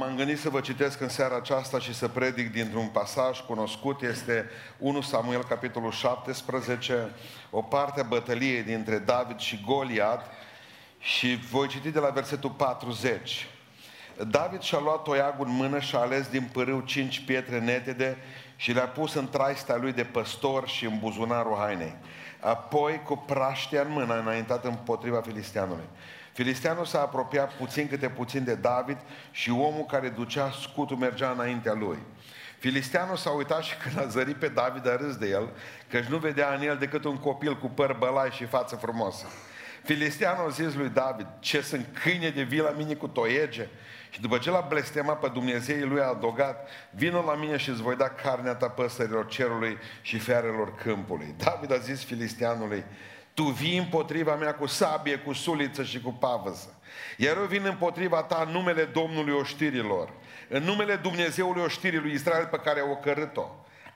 m-am gândit să vă citesc în seara aceasta și să predic dintr-un pasaj cunoscut, este 1 Samuel, capitolul 17, o parte a bătăliei dintre David și Goliat și voi citi de la versetul 40. David și-a luat toiagul în mână și a ales din pârâu cinci pietre netede și le-a pus în traistea lui de păstor și în buzunarul hainei. Apoi, cu praștea în mână, a înaintat împotriva filisteanului. Filisteanul s-a apropiat puțin câte puțin de David și omul care ducea scutul mergea înaintea lui. Filisteanul s-a uitat și când a zărit pe David a râs de el, căci nu vedea în el decât un copil cu păr bălai și față frumoasă. Filisteanul a zis lui David, ce sunt câine de vii la mine cu toiege? Și după ce l-a blestemat pe Dumnezeii lui a adăugat, vină la mine și îți voi da carnea ta păsărilor cerului și fearelor câmpului. David a zis filisteanului, tu vii împotriva mea cu sabie, cu suliță și cu pavăză. Iar eu vin împotriva ta în numele Domnului oștirilor, în numele Dumnezeului oștirii Israel pe care o cărât-o.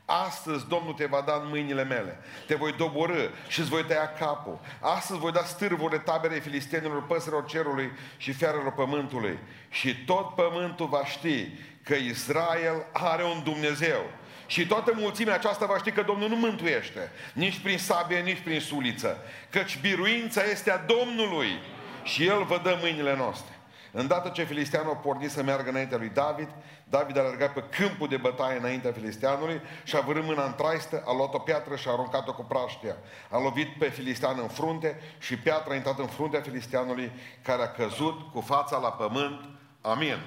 Astăzi Domnul te va da în mâinile mele. Te voi doborâ și îți voi tăia capul. Astăzi voi da stârvurile taberei filistenilor, păsărilor cerului și fiarelor pământului. Și tot pământul va ști că Israel are un Dumnezeu. Și toată mulțimea aceasta va ști că Domnul nu mântuiește, nici prin sabie, nici prin suliță, căci biruința este a Domnului și El vă dă mâinile noastre. Îndată ce filisteanul a pornit să meargă înaintea lui David, David a alergat pe câmpul de bătaie înaintea filisteanului și a vărât mâna în traistă, a luat o piatră și a aruncat-o cu praștia. A lovit pe filistean în frunte și piatra a intrat în fruntea filisteanului care a căzut cu fața la pământ. Amin.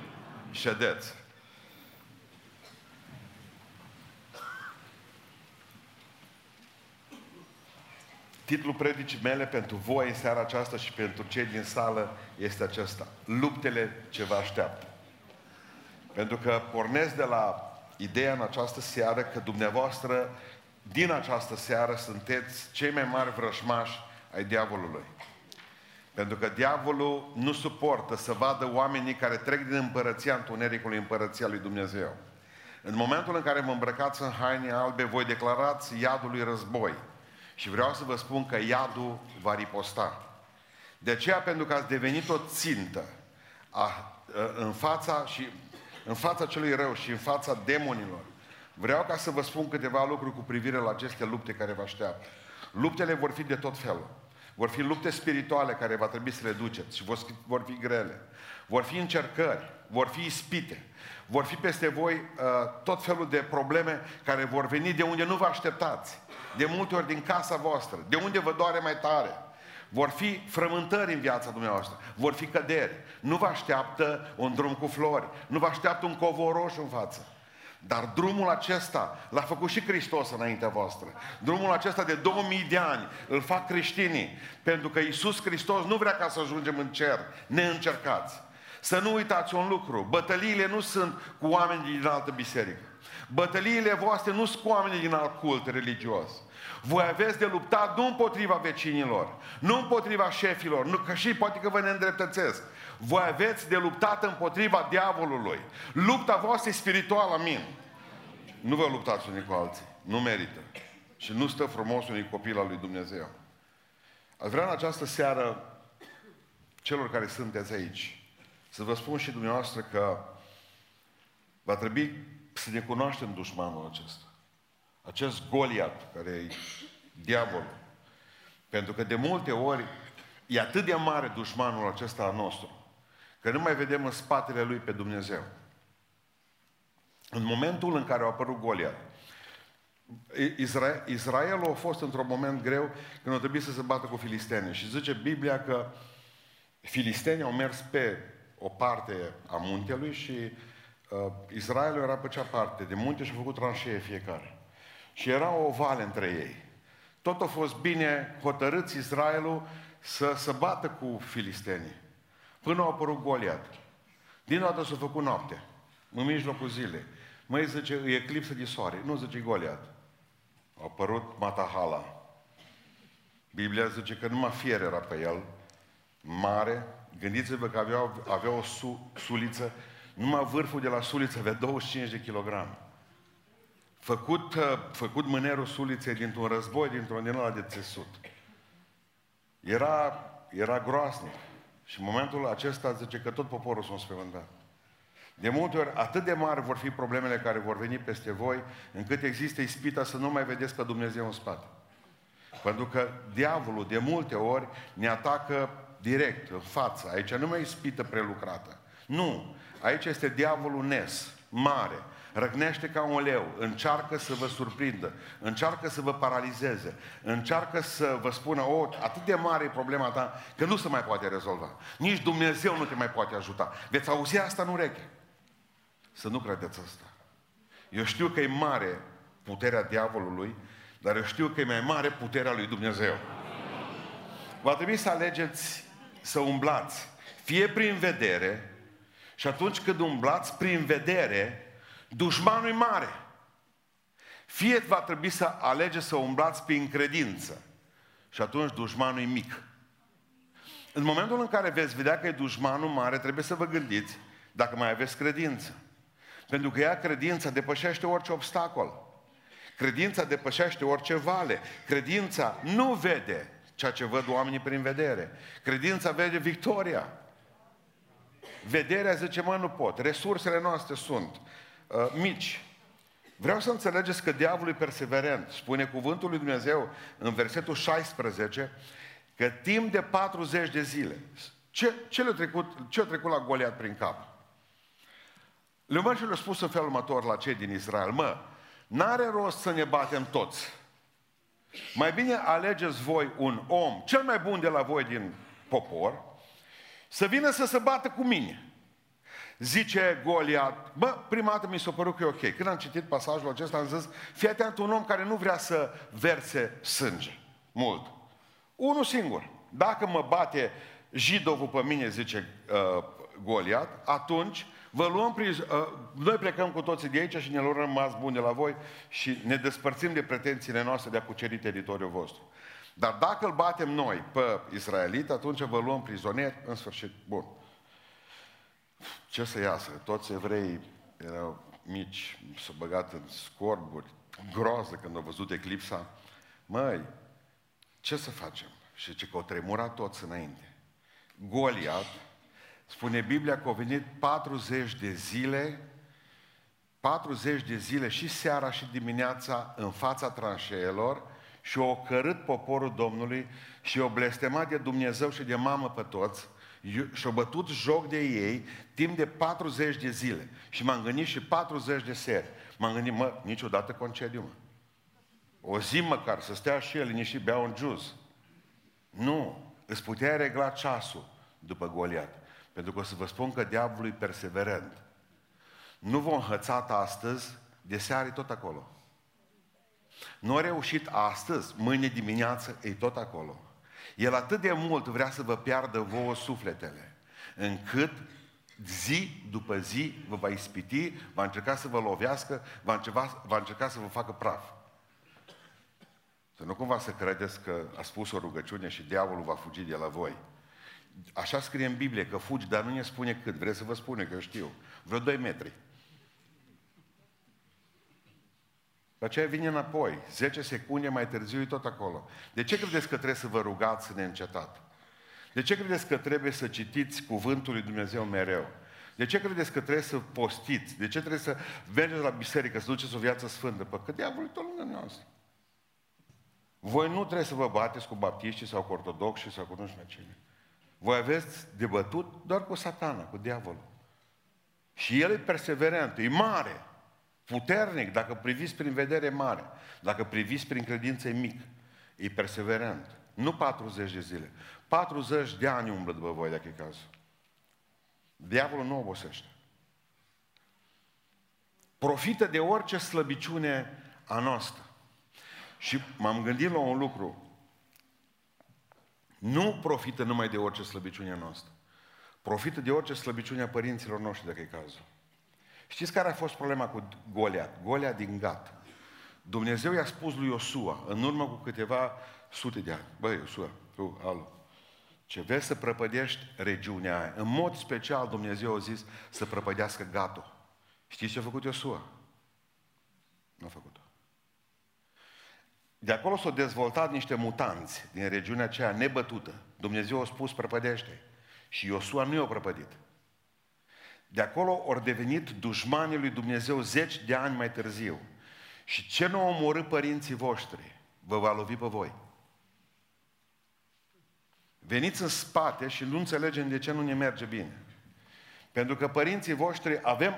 Ședeți. Titlul predicii mele pentru voi în seara aceasta și pentru cei din sală este acesta. Luptele ce vă așteaptă. Pentru că pornesc de la ideea în această seară că dumneavoastră din această seară sunteți cei mai mari vrășmași ai diavolului. Pentru că diavolul nu suportă să vadă oamenii care trec din împărăția întunericului împărăția lui Dumnezeu. În momentul în care vă îmbrăcați în haine albe, voi declarați iadului război. Și vreau să vă spun că iadul va riposta. De aceea, pentru că ați devenit o țintă a, în fața și în fața celui rău și în fața demonilor, vreau ca să vă spun câteva lucruri cu privire la aceste lupte care vă așteaptă. Luptele vor fi de tot felul. Vor fi lupte spirituale care va trebui să le duceți și vor fi grele. Vor fi încercări, vor fi ispite, vor fi peste voi uh, tot felul de probleme care vor veni de unde nu vă așteptați. De multe ori din casa voastră, de unde vă doare mai tare. Vor fi frământări în viața dumneavoastră, vor fi căderi. Nu vă așteaptă un drum cu flori, nu vă așteaptă un covor roșu în față. Dar drumul acesta l-a făcut și Hristos înaintea voastră. Drumul acesta de 2000 de ani îl fac creștinii, pentru că Iisus Hristos nu vrea ca să ajungem în cer neîncercați. Să nu uitați un lucru, bătăliile nu sunt cu oameni din altă biserică. Bătăliile voastre nu sunt cu oameni din alt cult religios. Voi aveți de luptat nu împotriva vecinilor, nu împotriva șefilor, nu, că și poate că vă neîndreptățesc. Voi aveți de luptat împotriva diavolului. Lupta voastră e spirituală, amin. Nu vă luptați unii cu alții. Nu merită. Și nu stă frumos unui copil al lui Dumnezeu. Aș vrea în această seară, celor care sunteți aici, să vă spun și dumneavoastră că va trebui să ne cunoaștem dușmanul acesta. Acest Goliat, care e diavolul. Pentru că de multe ori e atât de mare dușmanul acesta al nostru, că nu mai vedem în spatele lui pe Dumnezeu. În momentul în care a apărut Goliat, Israel, Israelul a fost într-un moment greu când a trebuit să se bată cu filistenii. Și zice Biblia că filistenii au mers pe o parte a muntelui și uh, Israelul era pe cea parte de munte și a făcut tranșee fiecare. Și era o vale între ei. Tot a fost bine hotărât Israelul să se bată cu filistenii. Până a apărut Goliat. Din dată s-a făcut noapte, în mijlocul zilei. Măi, zice, e eclipsă de soare. Nu zice Goliat. A apărut Matahala. Biblia zice că numai fier era pe el, mare. Gândiți-vă că avea, avea o su, suliță, numai vârful de la suliță avea 25 de kilograme. Făcut, uh, făcut mânerul suliței dintr-un război, dintr-un din ăla de țesut. Era, era groasnic. Și în momentul acesta zice că tot poporul s-a spământat. De multe ori, atât de mari vor fi problemele care vor veni peste voi, încât există ispita să nu mai vedeți pe Dumnezeu în spate. Pentru că diavolul de multe ori ne atacă direct, în față. Aici nu mai ispită prelucrată. Nu. Aici este diavolul nes, mare, răgnește ca un leu, încearcă să vă surprindă, încearcă să vă paralizeze, încearcă să vă spună, o, atât de mare e problema ta, că nu se mai poate rezolva. Nici Dumnezeu nu te mai poate ajuta. Veți auzi asta în ureche. Să nu credeți asta. Eu știu că e mare puterea diavolului, dar eu știu că e mai mare puterea lui Dumnezeu. Va trebui să alegeți să umblați, fie prin vedere, și atunci când umblați prin vedere, dușmanul e mare. Fie va trebui să alegeți să umblați prin credință. Și atunci dușmanul e mic. În momentul în care veți vedea că e dușmanul mare, trebuie să vă gândiți dacă mai aveți credință. Pentru că ea, credința, depășește orice obstacol. Credința depășește orice vale. Credința nu vede ceea ce văd oamenii prin vedere. Credința vede victoria. Vederea zice, mă, nu pot. Resursele noastre sunt uh, mici. Vreau să înțelegeți că diavolul e perseverent. Spune cuvântul lui Dumnezeu în versetul 16 că timp de 40 de zile, ce, ce, le-a, trecut, ce a trecut la Goliat prin cap? Le și le-a spus în felul următor la cei din Israel, mă, n-are rost să ne batem toți. Mai bine alegeți voi un om, cel mai bun de la voi din popor, să vină să se bată cu mine. Zice Goliat, bă, prima dată mi s-a părut că e ok. Când am citit pasajul acesta, am zis, fii atent un om care nu vrea să verse sânge. Mult. Unul singur. Dacă mă bate Jidovul pe mine, zice uh, Goliat, atunci vă luăm prin, uh, noi plecăm cu toții de aici și ne luăm rămas bun de la voi și ne despărțim de pretențiile noastre de a cuceri teritoriul vostru. Dar dacă îl batem noi pe israelit, atunci vă luăm prizonieri, în sfârșit, bun. Ce să iasă? Toți evrei erau mici, s-au băgat în scorburi, groază când au văzut eclipsa. Măi, ce să facem? Și ce că au tremurat toți înainte. Goliat, spune Biblia că au venit 40 de zile, 40 de zile și seara și dimineața în fața tranșeelor și au ocărât poporul Domnului și au blestemat de Dumnezeu și de mamă pe toți și-au bătut joc de ei timp de 40 de zile. Și m-am gândit și 40 de seri. M-am gândit, mă, niciodată concediu, mă. O zi măcar, să stea și el și bea un juz. Nu, îți puteai regla ceasul după Goliat. Pentru că o să vă spun că diavolul e perseverent. Nu vom hățat astăzi, de seară tot acolo. Nu a reușit astăzi, mâine dimineață e tot acolo. El atât de mult vrea să vă piardă vouă sufletele, încât zi după zi vă va ispiti, va încerca să vă lovească, va încerca, va încerca să vă facă praf. Să nu cumva să credeți că a spus o rugăciune și diavolul va fugi de la voi. Așa scrie în Biblie că fugi, dar nu ne spune cât. Vreți să vă spune că eu știu. Vreo 2 metri. După aceea vine înapoi. 10 secunde mai târziu e tot acolo. De ce credeți că trebuie să vă rugați neîncetat? De ce credeți că trebuie să citiți cuvântul lui Dumnezeu mereu? De ce credeți că trebuie să postiți? De ce trebuie să mergeți la biserică, să duceți o viață sfântă? Păi că diavolul e tot lângă noastră. Voi nu trebuie să vă bateți cu baptiștii sau cu ortodoxi sau cu nu știu cine. Voi aveți de bătut doar cu satana, cu diavolul. Și el e perseverent, e mare, puternic, dacă priviți prin vedere mare, dacă priviți prin credință e mic, e perseverent. Nu 40 de zile. 40 de ani umblă după voi, dacă e cazul. Diavolul nu obosește. Profită de orice slăbiciune a noastră. Și m-am gândit la un lucru. Nu profită numai de orice slăbiciune a noastră. Profită de orice slăbiciune a părinților noștri, dacă e cazul. Știți care a fost problema cu Goliat? Goliat din Gat. Dumnezeu i-a spus lui Iosua, în urmă cu câteva sute de ani, băi, Iosua, tu, alo, ce vezi să prăpădești regiunea aia. În mod special Dumnezeu a zis să prăpădească Gatul. Știți ce a făcut Iosua? Nu a făcut-o. De acolo s-au dezvoltat niște mutanți din regiunea aceea nebătută. Dumnezeu a spus prăpădește. Și Iosua nu i-a prăpădit. De acolo ori devenit dușmanii lui Dumnezeu zeci de ani mai târziu. Și ce nu omorâ părinții voștri, vă va lovi pe voi. Veniți în spate și nu înțelegem de ce nu ne merge bine. Pentru că părinții voștri avem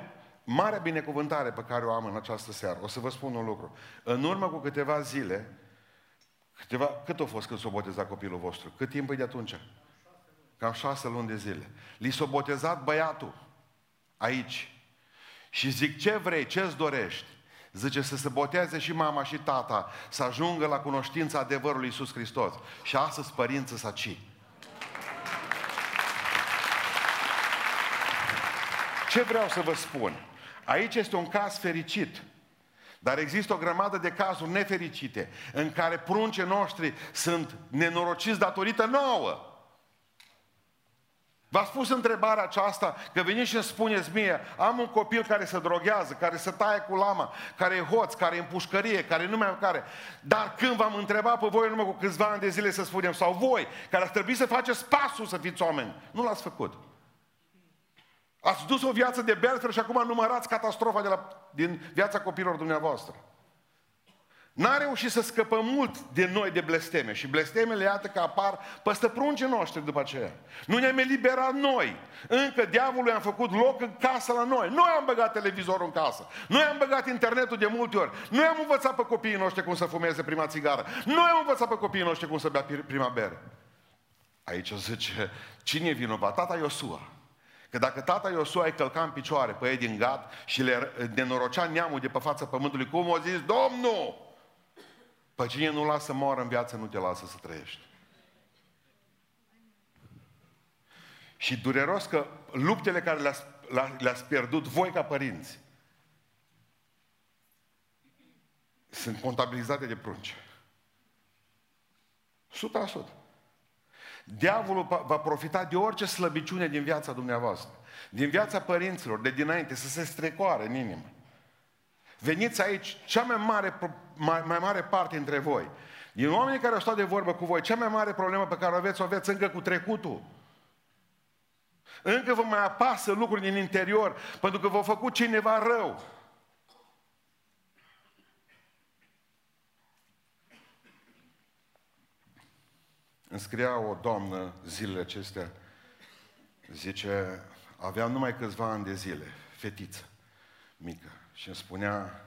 mare binecuvântare pe care o am în această seară. O să vă spun un lucru. În urmă cu câteva zile, câteva, cât a fost când s-a botezat copilul vostru? Cât timp e de atunci? Cam șase luni de zile. Li s-a botezat băiatul aici. Și zic, ce vrei, ce-ți dorești? Zice să se boteze și mama și tata, să ajungă la cunoștința adevărului Iisus Hristos. Și astăzi părință să ci. Ce vreau să vă spun? Aici este un caz fericit. Dar există o grămadă de cazuri nefericite în care pruncii noștri sunt nenorociți datorită nouă. V-ați spus întrebarea aceasta că veniți și îmi spuneți mie, am un copil care se droghează, care se taie cu lama, care e hoț, care e în pușcărie, care nu mai care. Dar când v-am întrebat pe voi în urmă cu câțiva ani de zile să spunem, sau voi, care ați trebui să faceți pasul să fiți oameni, nu l-ați făcut. Ați dus o viață de belfer și acum numărați catastrofa de la, din viața copilor dumneavoastră. N-a reușit să scăpăm mult de noi de blesteme și blestemele iată că apar peste pruncii noștri după aceea. Nu ne-am eliberat noi. Încă diavolul am făcut loc în casă la noi. Noi am băgat televizorul în casă. Noi am băgat internetul de multe ori. Noi am învățat pe copiii noștri cum să fumeze prima țigară. Noi am învățat pe copiii noștri cum să bea prima bere. Aici zice, cine e vinovat? Tata Iosua. Că dacă tata Iosua îi călca în picioare pe ei din gat și le denorocea neamul de pe fața pământului, cum o zis, Domnul, pe cine nu lasă moară în viață, nu te lasă să trăiești. Și dureros că luptele care le-ați, le-ați pierdut voi ca părinți sunt contabilizate de prunci. 100%. Diavolul va profita de orice slăbiciune din viața dumneavoastră, din viața părinților, de dinainte, să se strecoare în inimă. Veniți aici, cea mai mare, mai, mai mare parte dintre voi, din oamenii care au stat de vorbă cu voi, cea mai mare problemă pe care o aveți, o aveți încă cu trecutul. Încă vă mai apasă lucruri din interior, pentru că v-a făcut cineva rău. Îmi scria o doamnă zilele acestea, zice, aveam numai câțiva ani de zile, fetiță, mică, și îmi spunea,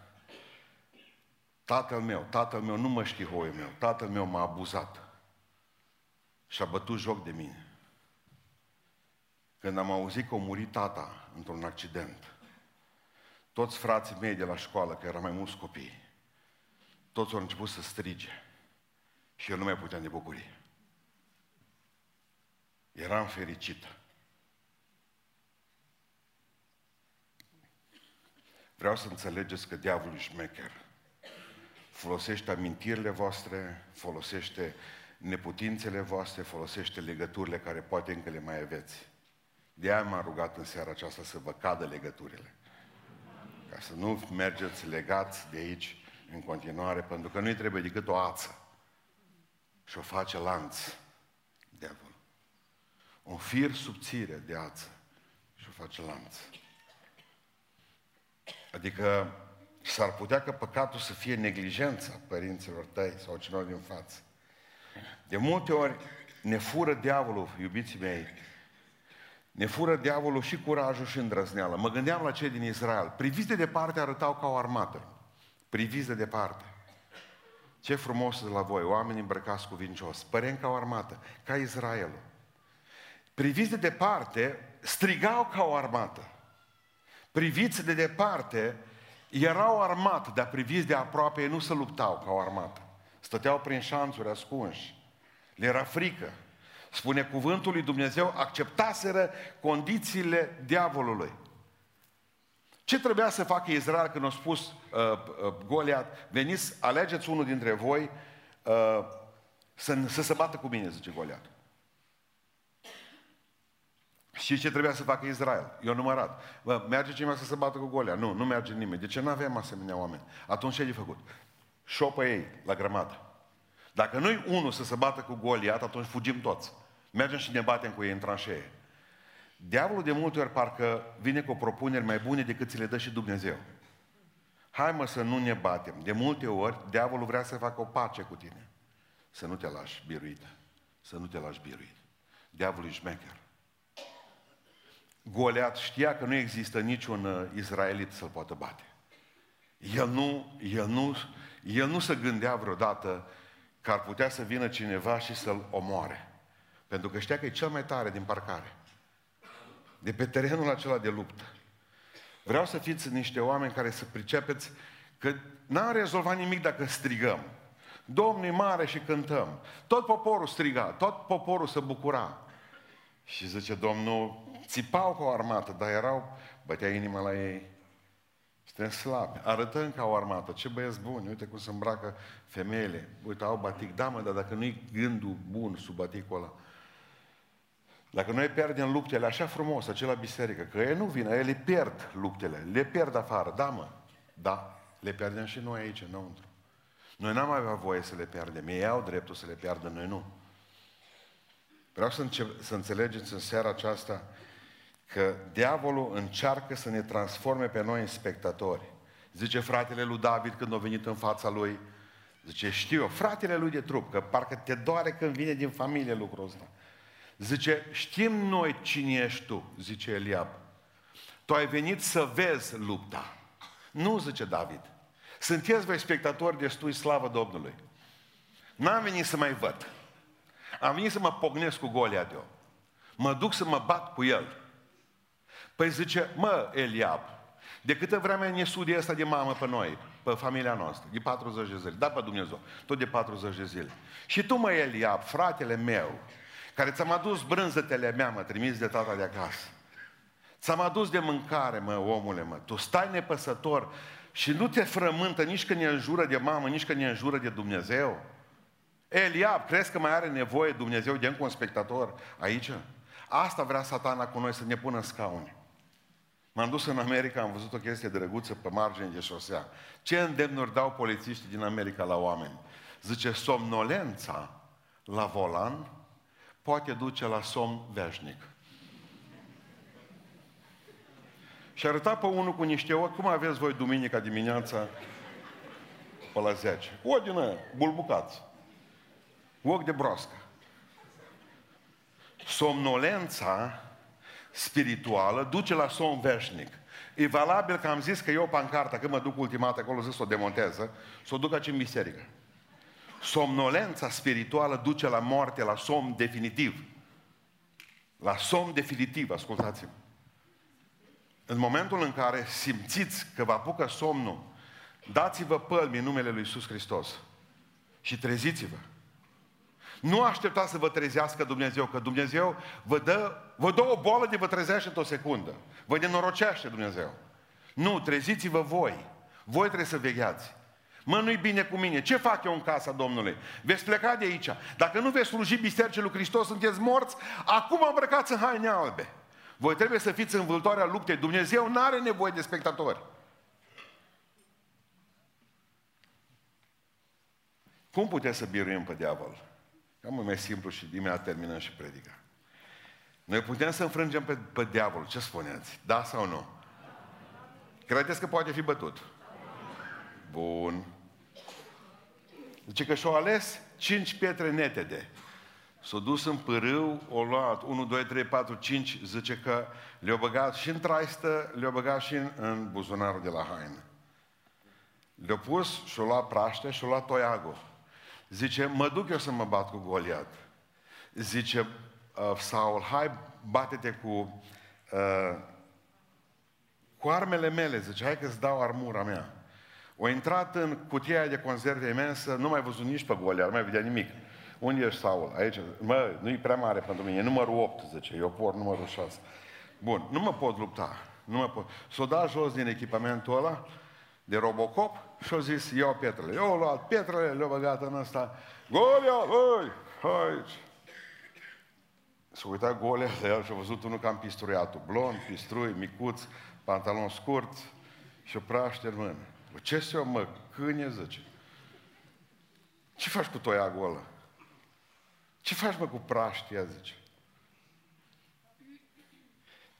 tatăl meu, tatăl meu nu mă știe hoiul meu, tatăl meu m-a abuzat și a bătut joc de mine. Când am auzit că a murit tata într-un accident, toți frații mei de la școală, că erau mai mulți copii, toți au început să strige și eu nu mai puteam de bucurie. Eram fericită. Vreau să înțelegeți că diavolul e șmecher. Folosește amintirile voastre, folosește neputințele voastre, folosește legăturile care poate încă le mai aveți. De aia m-am rugat în seara aceasta să vă cadă legăturile. Ca să nu mergeți legați de aici în continuare, pentru că nu-i trebuie decât o ață. Și o face lanț, diavol un fir subțire de ață și o face lanț. Adică s-ar putea că păcatul să fie neglijența părinților tăi sau celor din față. De multe ori ne fură diavolul, iubiții mei, ne fură diavolul și curajul și îndrăzneala. Mă gândeam la cei din Israel. Priviți de departe arătau ca o armată. Priviți de departe. Ce frumos de la voi, oameni îmbrăcați cu vincios. Părem ca o armată, ca Israelul priviți de departe, strigau ca o armată. Priviți de departe, erau armată, dar priviți de aproape, ei nu se luptau ca o armată. Stăteau prin șanțuri ascunși. Le era frică. Spune cuvântul lui Dumnezeu, acceptaseră condițiile diavolului. Ce trebuia să facă Israel când a spus uh, uh, Goliat, veniți, alegeți unul dintre voi uh, să, să se bată cu mine, zice Goliat. Și ce trebuia să facă Israel? Eu numărat. Bă, merge cineva să se bată cu Golia? Nu, nu merge nimeni. De ce nu avem asemenea oameni? Atunci ce ai făcut? Șopă ei la grămadă. Dacă nu-i unul să se bată cu Goliat, atunci fugim toți. Mergem și ne batem cu ei în tranșee. Diavolul de multe ori parcă vine cu propuneri mai bune decât ți le dă și Dumnezeu. Hai mă să nu ne batem. De multe ori, diavolul vrea să facă o pace cu tine. Să nu te lași biruit. Să nu te lași biruit. Diavolul e șmecher. Goliat știa că nu există niciun uh, izraelit să-l poată bate. El nu, el, nu, el nu se gândea vreodată că ar putea să vină cineva și să-l omoare. Pentru că știa că e cel mai tare din parcare. De pe terenul acela de luptă. Vreau să fiți niște oameni care să pricepeți că n-am rezolvat nimic dacă strigăm. Domnul e mare și cântăm. Tot poporul striga, tot poporul se bucura. Și zice Domnul, țipau ca o armată, dar erau, bătea inima la ei. Suntem slabi, arătăm ca o armată. Ce băieți buni, uite cum se îmbracă femeile. Uite, au batic. Da, mă, dar dacă nu-i gândul bun sub baticul ăla, dacă noi pierdem luptele așa frumos, acela biserică, că ei nu vin, ei le pierd luptele, le pierd afară, da mă, da, le pierdem și noi aici, înăuntru. Noi n-am avea voie să le pierdem, ei au dreptul să le pierdă, noi nu. Vreau să, înce- să înțelegeți în seara aceasta că diavolul încearcă să ne transforme pe noi în spectatori. Zice fratele lui David când a venit în fața lui, zice, știu, fratele lui de trup, că parcă te doare când vine din familie lucrul ăsta. Zice, știm noi cine ești tu, zice Eliab. Tu ai venit să vezi lupta. Nu, zice David. Sunteți voi spectatori destui slavă Domnului. N-am venit să mai văd. Am venit să mă pognesc cu Goliat eu. Mă duc să mă bat cu el. Păi zice, mă, Eliab, de câtă vreme ne studie asta de mamă pe noi, pe familia noastră, de 40 de zile, da pe Dumnezeu, tot de 40 de zile. Și tu, mă, Eliab, fratele meu, care ți-am adus brânzetele mea, mă, trimis de tata de acasă. Ți-am adus de mâncare, mă, omule, mă. Tu stai nepăsător și nu te frământă nici când ne înjură de mamă, nici când ne înjură de Dumnezeu. Eliab, crezi că mai are nevoie Dumnezeu de încă un spectator aici? Asta vrea satana cu noi, să ne pună în scaune. M-am dus în America, am văzut o chestie drăguță pe margine de șosea. Ce îndemnuri dau polițiștii din America la oameni? Zice, somnolența la volan poate duce la somn veșnic. Și arăta pe unul cu niște ochi, cum aveți voi duminica dimineața pe la 10? Ochi din aia, bulbucați. Ochi de broască. Somnolența spirituală duce la somn veșnic. E valabil că am zis că eu pancarta, când mă duc ultima dată acolo, zis să o demonteză, să o duc aici în biserică. Somnolența spirituală duce la moarte, la somn definitiv. La somn definitiv, ascultați-mă. În momentul în care simțiți că vă apucă somnul, dați-vă pălmi în numele Lui Iisus Hristos și treziți-vă. Nu așteptați să vă trezească Dumnezeu, că Dumnezeu vă dă, vă dă o boală de vă trezește într-o secundă. Vă nenorocește Dumnezeu. Nu, treziți-vă voi. Voi trebuie să vegheați. Mă, nu-i bine cu mine. Ce fac eu în casa Domnului? Veți pleca de aici. Dacă nu veți sluji Bisericii lui Hristos, sunteți morți, acum îmbrăcați în haine albe. Voi trebuie să fiți în vâltoarea luptei. Dumnezeu nu are nevoie de spectatori. Cum puteți să biruim pe diavol? Cam mai simplu și imediat terminăm și predica. Noi putem să înfrângem pe, pe diavol. Ce spuneți? Da sau nu? Credeți că poate fi bătut? Bun. Zice că și-au ales cinci pietre netede. S-au dus în pârâu, au luat 1, 2, 3, 4, 5, zice că le-au băgat și în traistă, le-au băgat și în, în buzunarul de la haină. Le-au pus și-au luat praște și-au luat toiagul. Zice, mă duc eu să mă bat cu Goliat. Zice, uh, Saul, hai, bate-te cu, uh, cu armele mele. Zice, hai că-ți dau armura mea. O intrat în cutia de conserve imensă, nu mai văzut nici pe Goliat, nu mai vedea nimic. Unde ești Saul? Aici. Mă, nu-i prea mare pentru mine. E numărul 8, zice. Eu por numărul 6. Bun, nu mă pot lupta. Nu mă pot. S-o dat jos din echipamentul ăla, de Robocop, și-o zis, iau pietrele. Eu au luat pietrele, le-au băgat în ăsta. Goliat, oi, aici. S-a uitat Goliat la el și a văzut unul cam pistruiatul. Blond, pistrui, micuț, pantalon scurt și o praște în mână. Bă, ce se mă, câine, zice. Ce faci cu toiagul ăla? Ce faci, mă, cu praștia, zice.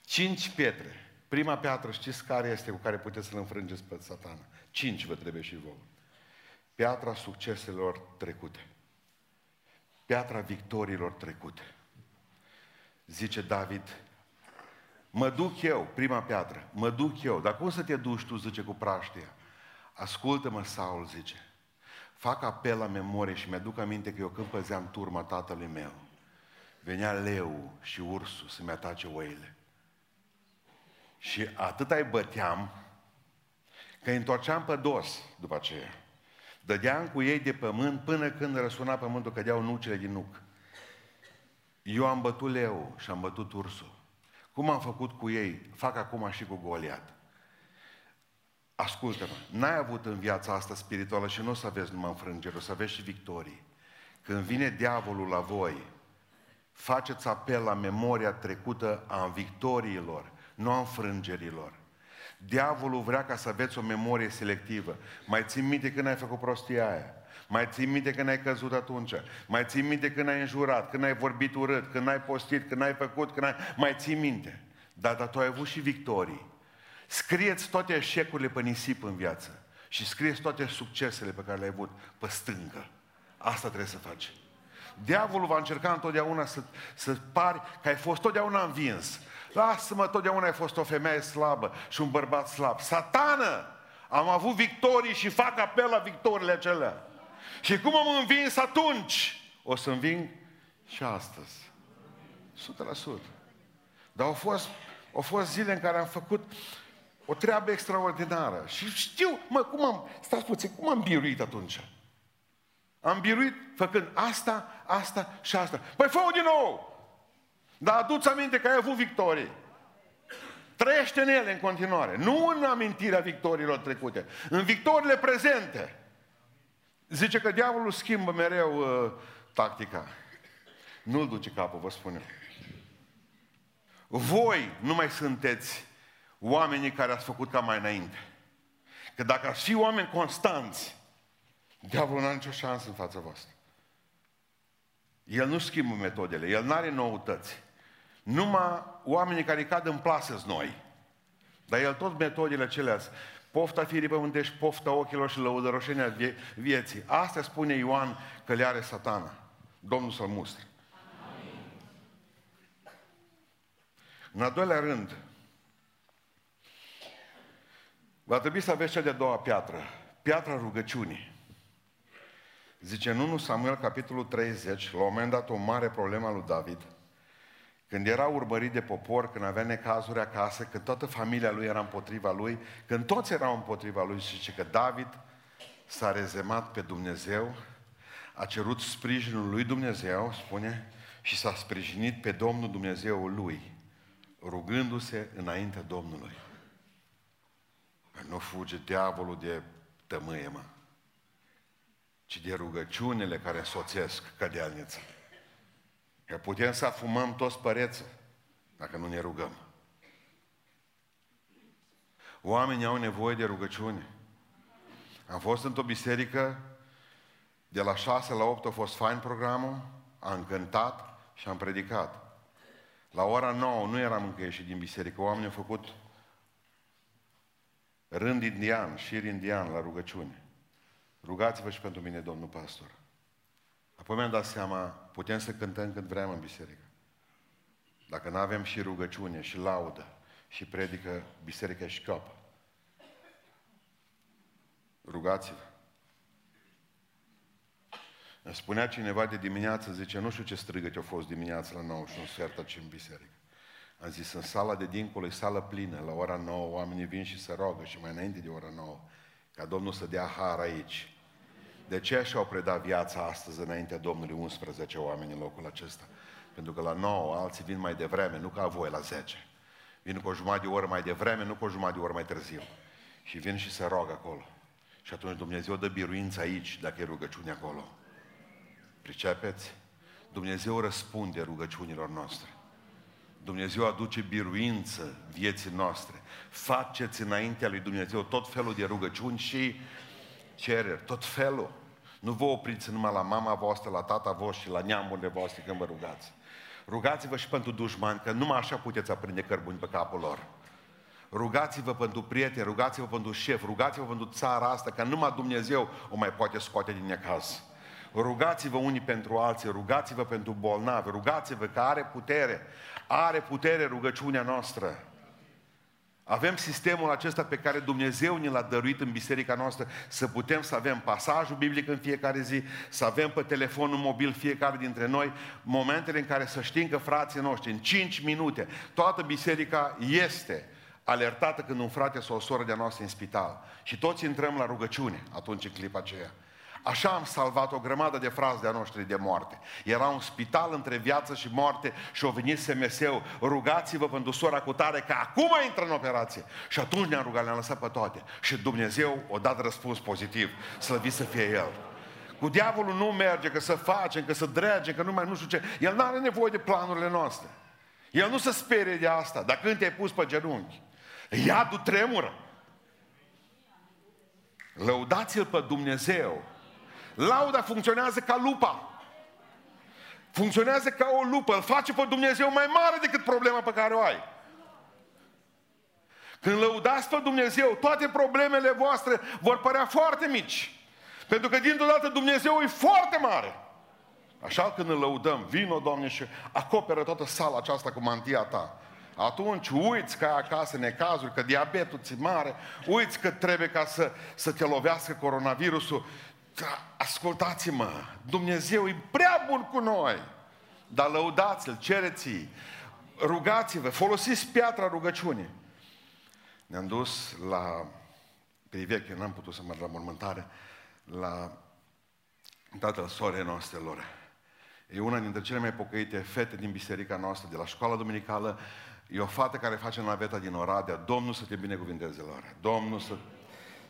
Cinci pietre. Prima piatră știți care este cu care puteți să-l înfrângeți pe satana? Cinci vă trebuie și vouă. Piatra succeselor trecute. Piatra victoriilor trecute. Zice David, mă duc eu, prima piatră, mă duc eu. Dar cum să te duci tu, zice cu praștia? Ascultă-mă, Saul, zice. Fac apel la memorie și mi-aduc aminte că eu când păzeam turma tatălui meu, venea leu și ursul să-mi atace oile. Și atât ai băteam, că îi întorceam pe dos după aceea. Dădeam cu ei de pământ până când răsuna pământul, cădeau nucile din nuc. Eu am bătut leu și am bătut ursul. Cum am făcut cu ei, fac acum și cu Goliat. Ascultă-mă, n-ai avut în viața asta spirituală și nu o să aveți numai înfrângeri, o să aveți și victorii. Când vine diavolul la voi, faceți apel la memoria trecută a victoriilor, nu a înfrângerilor. Diavolul vrea ca să aveți o memorie selectivă. Mai ții minte când ai făcut prostia aia. Mai ții minte când ai căzut atunci. Mai ții minte când ai înjurat, când ai vorbit urât, când ai postit, când ai făcut, când ai... Mai ții minte. Dar, dar tu ai avut și victorii. Scrieți toate eșecurile pe nisip în viață. Și scrieți toate succesele pe care le-ai avut pe stângă. Asta trebuie să faci. Diavolul va încerca întotdeauna să, să pari că ai fost totdeauna învins. Lasă-mă, totdeauna ai fost o femeie slabă și un bărbat slab. Satană! Am avut victorii și fac apel la victoriile acelea. Și cum am învins atunci, o să înving și astăzi. 100%. Dar au fost, au fost zile în care am făcut o treabă extraordinară. Și știu, mă, cum am, stați puțin, cum am biruit atunci? Am biruit făcând asta, asta și asta. Păi fă din nou! Dar adu-ți aminte că ai avut victorii. Trăiește în ele în continuare. Nu în amintirea victoriilor trecute. În victoriile prezente. Zice că diavolul schimbă mereu uh, tactica. Nu-l duce capul, vă spun eu. Voi nu mai sunteți oamenii care ați făcut ca mai înainte. Că dacă ați fi oameni constanți, diavolul nu are nicio șansă în fața voastră. El nu schimbă metodele, el nu are noutăți. Numai oamenii care cad în plasă noi. Dar el tot metodele acelea, pofta firii pământești, pofta ochilor și lăudăroșenia vie- vieții. Asta spune Ioan că le are satana. Domnul să-l mustre. În al doilea rând, va trebui să aveți cea de-a doua piatră, piatra rugăciunii. Zice în 1 Samuel, capitolul 30, la un moment dat o mare problemă a lui David, când era urmărit de popor, când avea necazuri acasă, când toată familia lui era împotriva lui, când toți erau împotriva lui și zice că David s-a rezemat pe Dumnezeu, a cerut sprijinul lui Dumnezeu, spune, și s-a sprijinit pe Domnul Dumnezeul lui, rugându-se înaintea Domnului. Nu fuge diavolul de tămâie, mă, ci de rugăciunile care însoțesc cădealnița. Că putem să afumăm toți păreță dacă nu ne rugăm. Oamenii au nevoie de rugăciune. Am fost într-o biserică, de la 6 la 8 a fost fain programul, am cântat și am predicat. La ora 9 nu eram încă ieșit din biserică, oamenii au făcut rând indian, șir indian la rugăciune. Rugați-vă și pentru mine, domnul pastor. Apoi mi-am dat seama, putem să cântăm cât vrem în biserică. Dacă nu avem și rugăciune, și laudă, și predică, biserica și cap. Rugați-vă. Îmi spunea cineva de dimineață, zice, nu știu ce strigăte a fost dimineața la 9 și un sfert aici în biserică. Am zis, în sala de dincolo e sală plină, la ora 9 oamenii vin și se roagă și mai înainte de ora 9, ca Domnul să dea har aici. De ce și-au predat viața astăzi înaintea Domnului 11 oameni în locul acesta? Pentru că la 9 alții vin mai devreme, nu ca voi la 10. Vin cu o jumătate de oră mai devreme, nu cu o jumătate de oră mai târziu. Și vin și se roagă acolo. Și atunci Dumnezeu dă biruință aici, dacă e rugăciune acolo. Pricepeți? Dumnezeu răspunde rugăciunilor noastre. Dumnezeu aduce biruință vieții noastre. Faceți înaintea lui Dumnezeu tot felul de rugăciuni și cereri, tot felul. Nu vă opriți numai la mama voastră, la tata vostru și la neamurile voastre când vă rugați. Rugați-vă și pentru dușmani, că numai așa puteți aprinde cărbuni pe capul lor. Rugați-vă pentru prieteni, rugați-vă pentru șef, rugați-vă pentru țara asta, că numai Dumnezeu o mai poate scoate din necaz. Rugați-vă unii pentru alții, rugați-vă pentru bolnavi, rugați-vă că are putere, are putere rugăciunea noastră. Avem sistemul acesta pe care Dumnezeu ne l-a dăruit în biserica noastră să putem să avem pasajul biblic în fiecare zi, să avem pe telefonul mobil fiecare dintre noi momentele în care să știm că frații noștri, în 5 minute, toată biserica este alertată când un frate sau o soră de-a noastră în spital. Și toți intrăm la rugăciune atunci în clipa aceea. Așa am salvat o grămadă de frați de-a noștri de moarte. Era un spital între viață și moarte și o venit SMS-ul, rugați-vă pentru sora cu tare că acum intră în operație. Și atunci ne-am rugat, le-am lăsat pe toate. Și Dumnezeu o dat răspuns pozitiv, slăvit să fie El. Cu diavolul nu merge, că să facem, că să drege, că nu mai nu știu ce. El nu are nevoie de planurile noastre. El nu se sperie de asta. Dar când te-ai pus pe genunchi, iadul tremură. Lăudați-L pe Dumnezeu Lauda funcționează ca lupa. Funcționează ca o lupă. Îl face pe Dumnezeu mai mare decât problema pe care o ai. Când lăudați pe Dumnezeu, toate problemele voastre vor părea foarte mici. Pentru că dintr-o dată Dumnezeu e foarte mare. Așa când îl lăudăm, vino, Doamne, și acoperă toată sala aceasta cu mantia ta. Atunci uiți că ai acasă necazuri, că diabetul ți mare, uiți că trebuie ca să, să te lovească coronavirusul da, ascultați-mă, Dumnezeu e prea bun cu noi. Dar lăudați-L, cereți rugați-vă, folosiți piatra rugăciunii. Ne-am dus la Priveche, n-am putut să merg la mormântare, la tatăl sorei noastre, lor. E una dintre cele mai pocăite fete din biserica noastră, de la școala dominicală. E o fată care face naveta din Oradea. Domnul să te binecuvinteze, lor. Domnul să,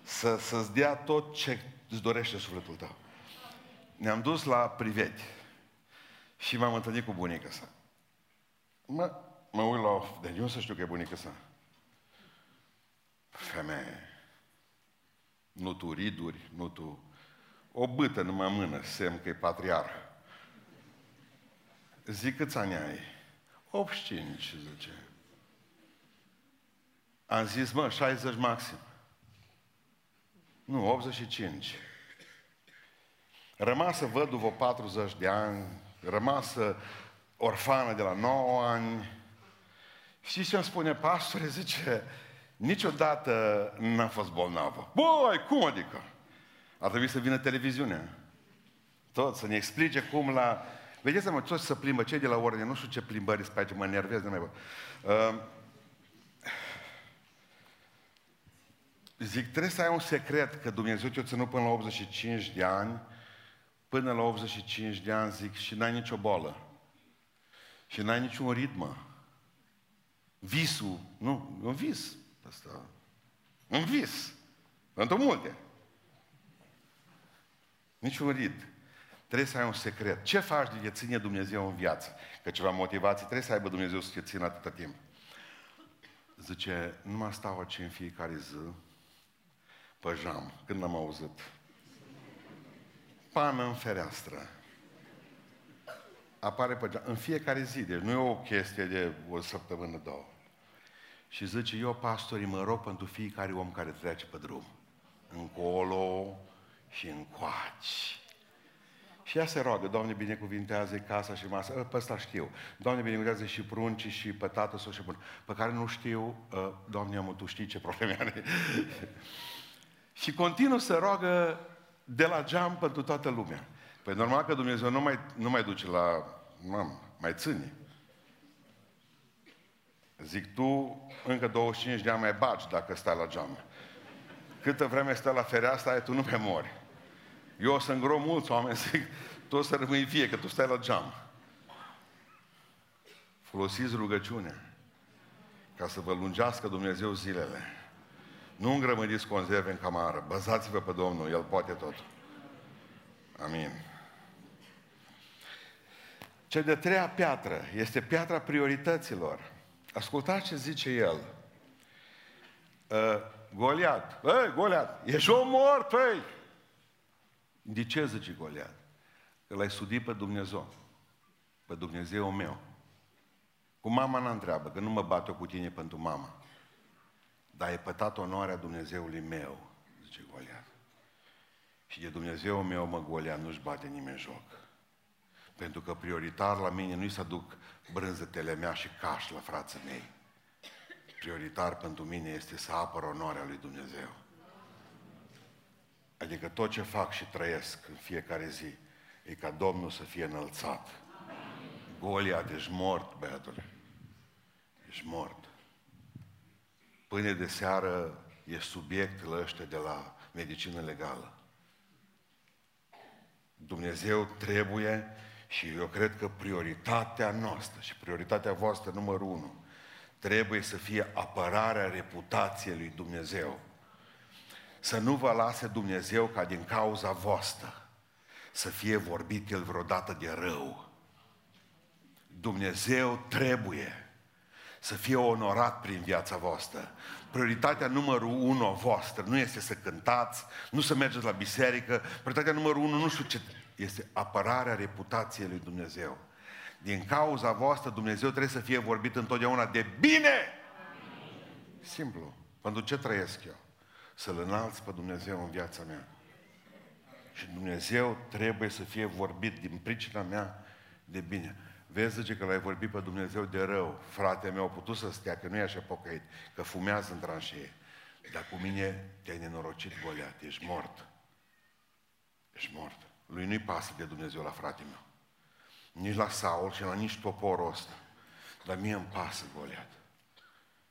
să, să-ți dea tot ce îți dorește sufletul tău. Ne-am dus la priveti și m-am întâlnit cu bunica sa. Mă, mă uit la... De unde să știu că e bunica sa? Femeie. Nu tu riduri, nu tu... O bâtă numai mână, semn că e patriar. Zic câți ani ai? 85, zice. Am zis, mă, 60 maxim. Nu, 85. Rămasă văduvă 40 de ani, rămasă orfană de la 9 ani. Și ce îmi spune pastore? Zice, niciodată n-am fost bolnavă. Băi, cum adică? Ar trebui să vină televiziunea. Tot, să ne explice cum la... Vedeți, mă, toți să plimbă, cei de la ordine, nu știu ce plimbări sunt pe aici, mă nervez, nu mai uh, Zic, trebuie să ai un secret că Dumnezeu te-a ținut până la 85 de ani, până la 85 de ani, zic, și n-ai nicio boală. Și n-ai niciun ritmă. Visul, nu, un vis. Asta, un vis. Pentru multe. Niciun rit. Trebuie să ai un secret. Ce faci de te ține Dumnezeu în viață? Că ceva motivație trebuie să aibă Dumnezeu să te țină atâta timp. Zice, nu mă stau aici în fiecare zi, pe jam, când am auzit. Pană în fereastră. Apare pe geam, în fiecare zi, deci nu e o chestie de o săptămână, două. Și zice, eu, pastorii, mă rog pentru fiecare om care trece pe drum. Încolo și încoaci. Și ea se roagă, Doamne, binecuvintează casa și masa. Pe ăsta știu. Doamne, binecuvintează și pruncii și pe tată sau și bun. Pe care nu știu, ă, Doamne, am tu știi ce probleme are. Și continuă să roagă de la geam pentru toată lumea. Păi normal că Dumnezeu nu mai, nu mai duce la... Mam, mai ține. Zic, tu încă 25 de ani mai bagi dacă stai la geam. Câtă vreme stai la fereastra, tu nu mai mori. Eu o să îngro mulți oameni, zic, tu o să rămâi vie, că tu stai la geam. Folosiți rugăciunea ca să vă lungească Dumnezeu zilele. Nu îngrămădiți conserve în camară. Bazați-vă pe Domnul, El poate tot. Amin. Cea de treia piatră este piatra priorităților. Ascultați ce zice el. Uh, Goliat. Băi, Goliat, ești om mort, păi! De ce zice Goliat? Că l-ai sudit pe Dumnezeu. Pe Dumnezeu meu. Cu mama n întreabă, că nu mă bat eu cu tine pentru mama. Dar ai pătat onoarea Dumnezeului meu, zice Goliat. Și de Dumnezeu meu, mă, Goliat, nu-și bate nimeni joc. Pentru că prioritar la mine nu-i să aduc brânzetele mea și caș la frații mei. Prioritar pentru mine este să apăr onoarea lui Dumnezeu. Adică tot ce fac și trăiesc în fiecare zi, e ca Domnul să fie înălțat. Golia, ești mort, băiatule. Ești mort. Pâine de seară e subiectul ăștia de la medicină legală. Dumnezeu trebuie și eu cred că prioritatea noastră și prioritatea voastră numărul unu trebuie să fie apărarea reputației lui Dumnezeu. Să nu vă lase Dumnezeu ca din cauza voastră să fie vorbit El vreodată de rău. Dumnezeu trebuie să fie onorat prin viața voastră. Prioritatea numărul unu a voastră nu este să cântați, nu să mergeți la biserică. Prioritatea numărul unu nu știu ce este apărarea reputației lui Dumnezeu. Din cauza voastră Dumnezeu trebuie să fie vorbit întotdeauna de bine. Simplu. Pentru ce trăiesc eu? Să-L înalți pe Dumnezeu în viața mea. Și Dumnezeu trebuie să fie vorbit din pricina mea de bine. Vezi, zice că l-ai vorbit pe Dumnezeu de rău. Frate meu, a putut să stea, că nu e așa pocăit, că fumează în tranșee. Dar cu mine te-ai nenorocit, Goliat, ești mort. Ești mort. Lui nu-i pasă de Dumnezeu la frate meu. Nici la Saul și la nici poporul ăsta. Dar mie îmi pasă, Goliat.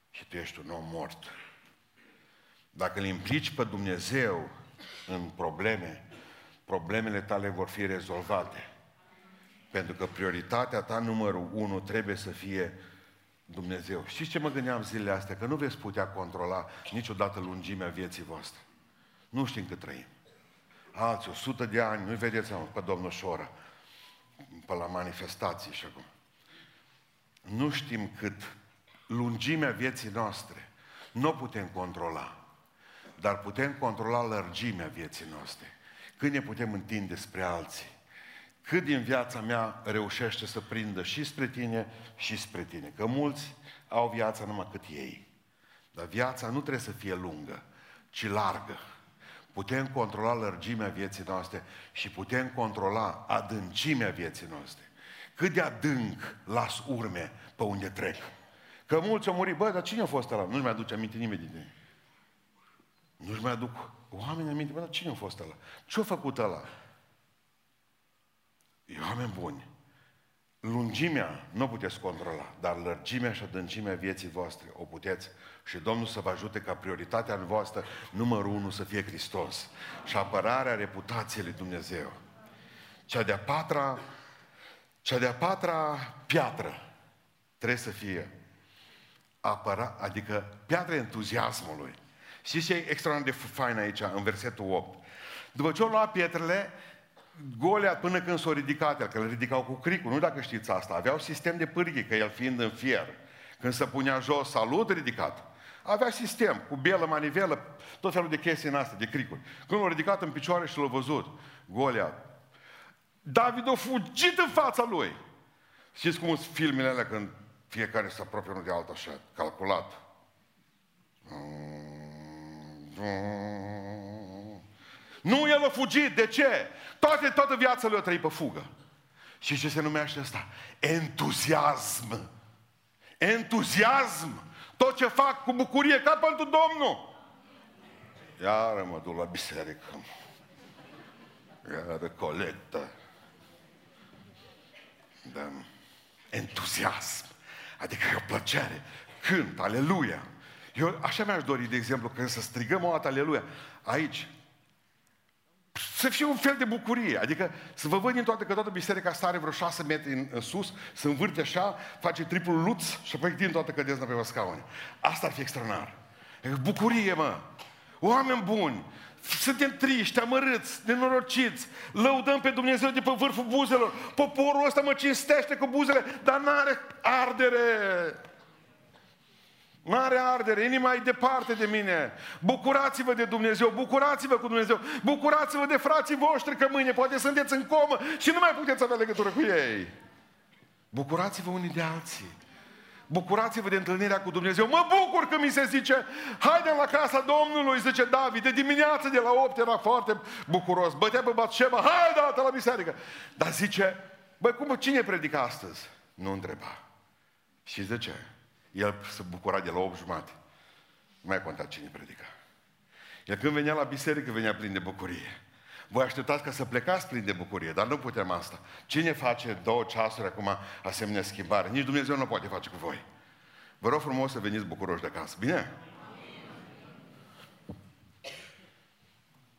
Și tu ești un om mort. Dacă îl implici pe Dumnezeu în probleme, problemele tale vor fi rezolvate. Pentru că prioritatea ta numărul unu trebuie să fie Dumnezeu. Știți ce mă gândeam zilele astea? Că nu veți putea controla niciodată lungimea vieții voastre. Nu știm cât trăim. Alții, 100 de ani, nu-i vedeți pe domnul Șora, pe la manifestații și acum. Nu știm cât lungimea vieții noastre nu o putem controla, dar putem controla lărgimea vieții noastre. Când ne putem întinde spre alții cât din viața mea reușește să prindă și spre tine și spre tine. Că mulți au viața numai cât ei. Dar viața nu trebuie să fie lungă, ci largă. Putem controla lărgimea vieții noastre și putem controla adâncimea vieții noastre. Cât de adânc las urme pe unde trec. Că mulți au murit, bă, dar cine a fost ăla? Nu-și mai aduce aminte nimeni din ei. Nu-și mai aduc oameni aminte, bă, dar cine a fost ăla? Ce-a făcut ăla? E oameni buni. Lungimea nu o puteți controla, dar lărgimea și adâncimea vieții voastre o puteți și Domnul să vă ajute ca prioritatea în voastră numărul unu să fie Hristos și apărarea reputației lui Dumnezeu. Cea de-a patra, cea de-a patra piatră trebuie să fie apăra, adică piatra entuziasmului. Și ce e extraordinar de fain aici, în versetul 8? După ce au luat pietrele, Goliat până când s-a ridicat el, că îl ridicau cu cricul, nu dacă știți asta, aveau sistem de pârghii, că el fiind în fier, când se punea jos, salut, ridicat. Avea sistem, cu belă, manivelă, tot felul de chestii în astea, de cricuri. Când l-a ridicat în picioare și l-a văzut, Goliat, David a fugit în fața lui. Știți cum sunt filmele alea când fiecare se apropie unul de altul așa, calculat. Nu, el a fugit. De ce? Toate, toată viața lui a trăit pe fugă. Și ce se numește asta? Entuziasm. Entuziasm. Tot ce fac cu bucurie, ca pentru Domnul. Iară mă duc la biserică. Iară colectă. Da. Entuziasm. Adică e o plăcere. Cânt, aleluia. Eu așa mi-aș dori, de exemplu, când să strigăm o dată aleluia. Aici, să fie un fel de bucurie. Adică să vă văd din toate că toată biserica asta are vreo șase metri în, în sus, să învârte așa, face triplul luț și apoi din toată cădeți pe scaune. Asta ar fi extraordinar. Bucurie, mă! Oameni buni! Suntem triști, amărâți, nenorociți, lăudăm pe Dumnezeu de pe vârful buzelor. Poporul ăsta mă cinstește cu buzele, dar n-are ardere. Mare ardere, inima e departe de mine. Bucurați-vă de Dumnezeu, bucurați-vă cu Dumnezeu, bucurați-vă de frații voștri că mâine poate sunteți în comă și nu mai puteți avea legătură cu ei. Bucurați-vă unii de alții. Bucurați-vă de întâlnirea cu Dumnezeu. Mă bucur că mi se zice, haidem la casa Domnului, zice David. De dimineață, de la 8, era foarte bucuros. Bătea pe Batșeba, hai dată la biserică. Dar zice, băi, cum, cine predică astăzi? Nu întreba. Și de ce? El se bucura de la 8 jumate. Nu mai conta cine predica. El când venea la biserică, venea plin de bucurie. Voi așteptați ca să plecați plin de bucurie, dar nu putem asta. Cine face două ceasuri acum asemenea schimbare? Nici Dumnezeu nu poate face cu voi. Vă rog frumos să veniți bucuroși de acasă. Bine?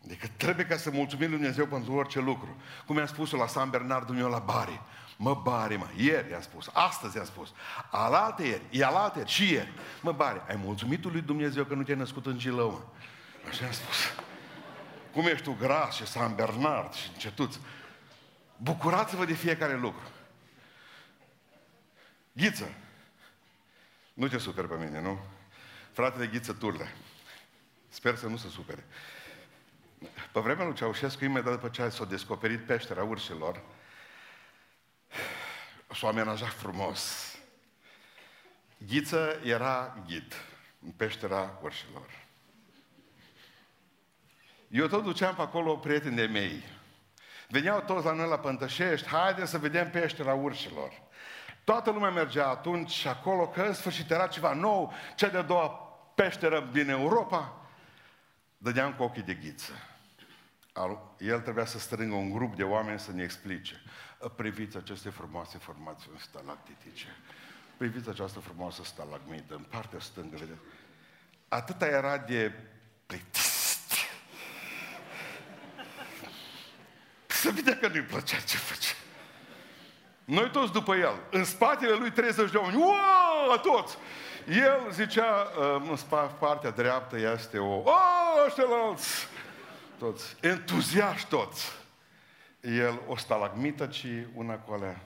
Adică trebuie ca să mulțumim Lui Dumnezeu pentru orice lucru. Cum i-am spus la San Bernard Dumnezeu la Bari. Mă, Bari, mă, ieri i-am spus, astăzi i-am spus, alaltă ieri, e alaltă ieri și ieri. Mă, Bari, ai mulțumit Lui Dumnezeu că nu te-ai născut în Gilău, mă. Așa am spus. Cum ești tu gras și San Bernard și încetuți. Bucurați-vă de fiecare lucru. Ghiță. Nu te superi pe mine, nu? Fratele Ghiță Turle. Sper să nu se supere. Pe vremea lui Ceaușescu, imediat după ce s-a descoperit peștera urșilor, s-a amenajat frumos. Ghiță era ghid în peștera urșilor. Eu tot duceam pe acolo prieteni de mei. Veneau toți la noi la Pântășești, haide să vedem peștera urșilor. Toată lumea mergea atunci acolo, că în sfârșit era ceva nou, cea de-a doua peșteră din Europa. Dădeam cu ochii de ghiță. El trebuia să strângă un grup de oameni să ne explice. Priviți aceste frumoase formațiuni stalactitice. Priviți această frumoasă stalagmită în partea stângă. Atâta era de plictis Să vedea că nu-i plăcea ce face. Noi toți după el. În spatele lui 30 de oameni. Uau, toți! El zicea, în partea dreaptă este o... O, ăștialalți! Toți. Entuziaști toți. El o stalagmită, ci una cu alea.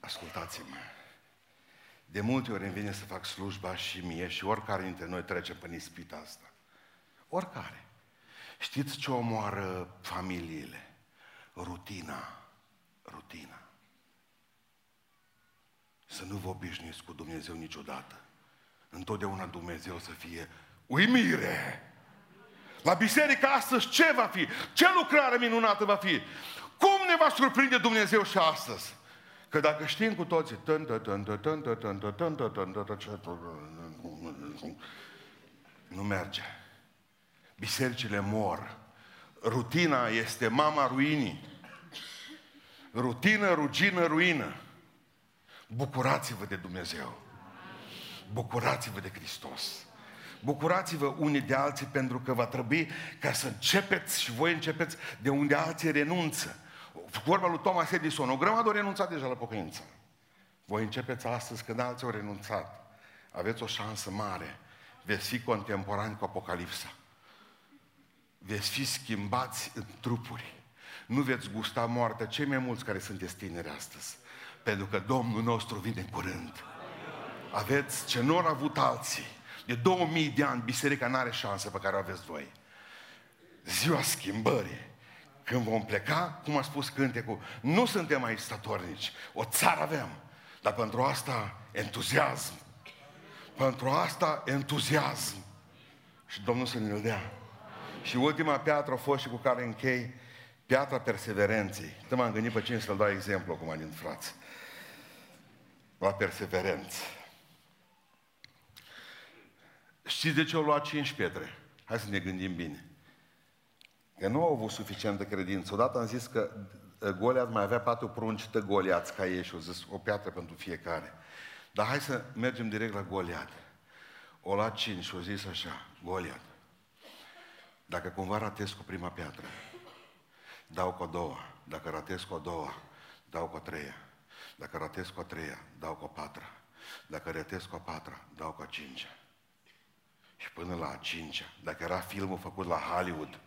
Ascultați-mă. De multe ori îmi vine să fac slujba și mie și oricare dintre noi trece pe ispita asta. Oricare. Știți ce omoară familiile? rutina, rutina. Să nu vă obișnuiți cu Dumnezeu niciodată. Întotdeauna Dumnezeu să fie uimire. La biserică astăzi ce va fi? Ce lucrare minunată va fi? Cum ne va surprinde Dumnezeu și astăzi? Că dacă știm cu toții nu merge. Bisericile mor. Rutina este mama ruinii. Rutină, rugină, ruină. Bucurați-vă de Dumnezeu. Bucurați-vă de Hristos. Bucurați-vă unii de alții pentru că va trebui ca să începeți și voi începeți de unde alții renunță. Vorba lui Thomas Edison, o grămadă au renunțat deja la pocăință. Voi începeți astăzi când alții au renunțat. Aveți o șansă mare. Veți fi contemporani cu Apocalipsa veți fi schimbați în trupuri. Nu veți gusta moartea cei mai mulți care sunteți tineri astăzi. Pentru că Domnul nostru vine în curând. Aveți ce nu au avut alții. De 2000 de ani biserica nu are șansă pe care o aveți voi. Ziua schimbării. Când vom pleca, cum a spus cântecul, nu suntem aici statornici. O țară avem. Dar pentru asta entuziasm. Pentru asta entuziasm. Și Domnul să ne-l dea. Și ultima piatră a fost și cu care închei, piatra perseverenței. Te m-am gândit pe cine să-l dau exemplu acum din frați. La perseverență. Știți de ce au luat cinci pietre? Hai să ne gândim bine. Că nu au avut suficientă credință. Odată am zis că uh, Goliat mai avea patru prunci de Goliați ca ei și au zis o piatră pentru fiecare. Dar hai să mergem direct la Goliat. O luat cinci și au zis așa, Goliat, dacă cumva ratez cu prima piatră, dau cu a doua. Dacă ratez cu a doua, dau cu a treia. Dacă ratez cu a treia, dau cu a patra. Dacă ratez cu a patra, dau cu a cincea. Și până la a cincea, dacă era filmul făcut la Hollywood,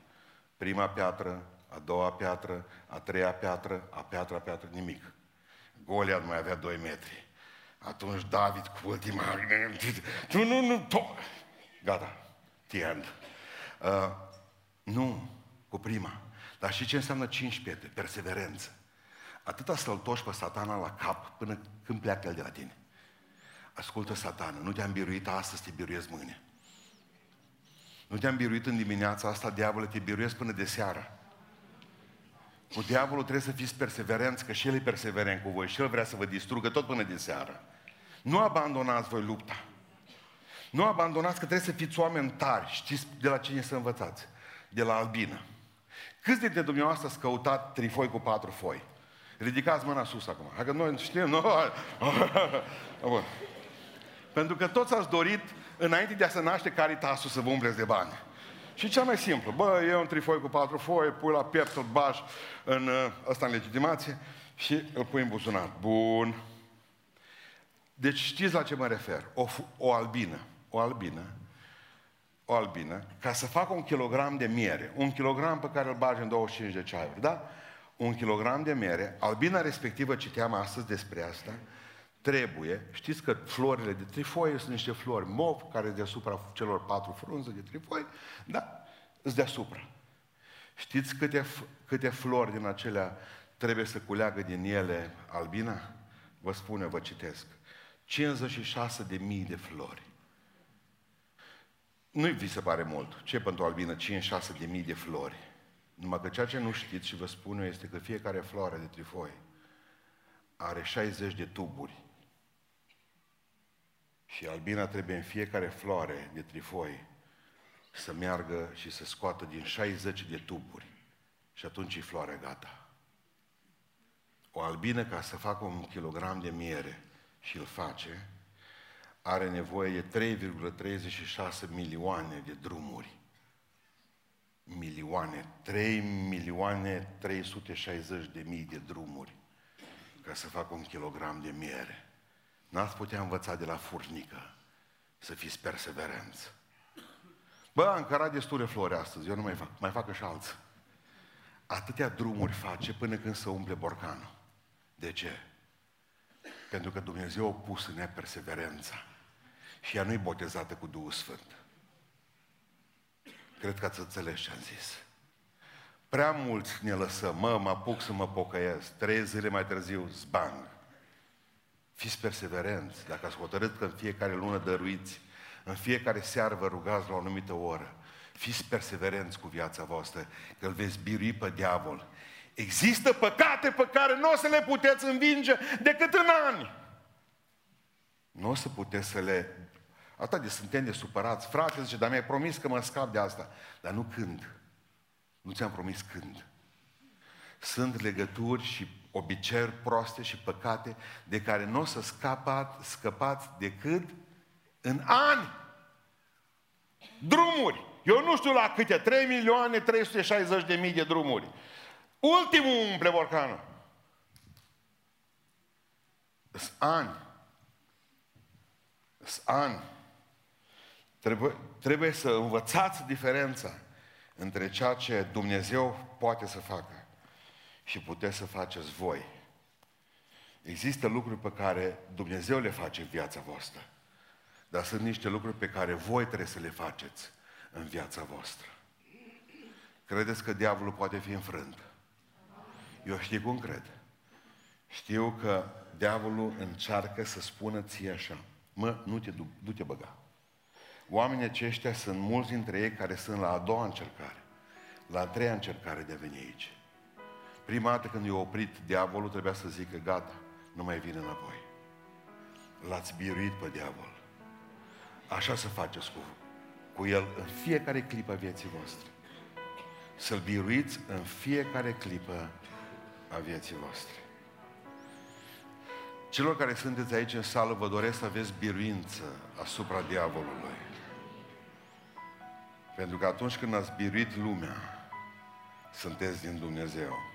prima piatră, a doua piatră, a treia piatră, a piatra piatră, nimic. Goliat mai avea 2 metri. Atunci David cu ultima... Nu, nu, nu, to... Gata. The end. Uh, nu, cu prima. Dar și ce înseamnă cinci pietre? Perseverență. Atâta să-l toși pe satana la cap până când pleacă el de la tine. Ascultă satană, nu te-am biruit astăzi, te biruiesc mâine. Nu te-am biruit în dimineața asta, diavolul te biruiesc până de seară. Cu diavolul trebuie să fiți perseverenți, că și el e perseverent cu voi și el vrea să vă distrugă tot până de seară. Nu abandonați voi lupta. Nu abandonați că trebuie să fiți oameni tari. Știți de la cine să învățați? De la albină. Câți dintre dumneavoastră ați căutat trifoi cu patru foi? Ridicați mâna sus acum. Hai că noi știm, nu? Bun. Pentru că toți ați dorit, înainte de a se naște caritasul, să vă umbreți de bani. Și cea mai simplu, bă, e un trifoi cu patru foi, pui la piept, îl bași în uh, ăsta în legitimație și îl pui în buzunar. Bun. Deci știți la ce mă refer? O, o albină. O albină. O albină. Ca să facă un kilogram de miere. Un kilogram pe care îl bagi în 25 de ceaiuri. Da? Un kilogram de miere. Albina respectivă, citeam astăzi despre asta, trebuie, știți că florile de trifoi sunt niște flori mov, care deasupra celor patru frunze de trifoi, da, sunt deasupra. Știți câte, câte flori din acelea trebuie să culeagă din ele albina? Vă spune, vă citesc. 56 de mii de flori. Nu-i vi se pare mult. Ce pentru albină? 56 de mii de flori. Numai că ceea ce nu știți și vă spun eu este că fiecare floare de trifoi are 60 de tuburi. Și albina trebuie în fiecare floare de trifoi să meargă și să scoată din 60 de tuburi. Și atunci e floarea gata. O albină, ca să facă un kilogram de miere și îl face, are nevoie de 3,36 milioane de drumuri. Milioane, 3 milioane 360 de mii de drumuri ca să facă un kilogram de miere. N-ați putea învăța de la furnică să fiți perseverenți. Bă, am cărat destule flori astăzi, eu nu mai fac, mai fac și alții. Atâtea drumuri face până când se umple borcanul. De ce? Pentru că Dumnezeu a pus în ea perseverența. Și ea nu-i botezată cu Duhul Sfânt. Cred că ați înțeles ce am zis. Prea mulți ne lăsăm, mă, mă apuc să mă pocăiesc. Trei zile mai târziu, zbang. Fiți perseverenți. Dacă ați hotărât că în fiecare lună dăruiți, în fiecare seară vă rugați la o anumită oră, fiți perseverenți cu viața voastră, că îl veți birui pe diavol. Există păcate pe care nu o să le puteți învinge decât în ani. Nu o să puteți să le... Atât de suntem de supărați. Frate, zice, dar mi-ai promis că mă scap de asta. Dar nu când. Nu ți-am promis când. Sunt legături și obiceiuri proste și păcate de care nu o să scăpați, scăpați decât în ani. Drumuri. Eu nu știu la câte, 3 milioane 360 de mii de drumuri. Ultimul umple borcanul. Sunt ani. Sunt ani. Trebuie, trebuie să învățați diferența între ceea ce Dumnezeu poate să facă și puteți să faceți voi. Există lucruri pe care Dumnezeu le face în viața voastră, dar sunt niște lucruri pe care voi trebuie să le faceți în viața voastră. Credeți că diavolul poate fi înfrânt? Eu știu cum cred. Știu că diavolul încearcă să spună ție așa, mă, nu te, du, te băga. Oamenii aceștia sunt mulți dintre ei care sunt la a doua încercare, la a treia încercare de a veni aici. Prima dată când i-a oprit diavolul, trebuia să zică, gata, nu mai vine înapoi. L-ați biruit pe diavol. Așa să faceți cu, cu el în fiecare clipă a vieții voastre. Să-l biruiți în fiecare clipă a vieții voastre. Celor care sunteți aici în sală, vă doresc să aveți biruință asupra diavolului. Pentru că atunci când ați biruit lumea, sunteți din Dumnezeu.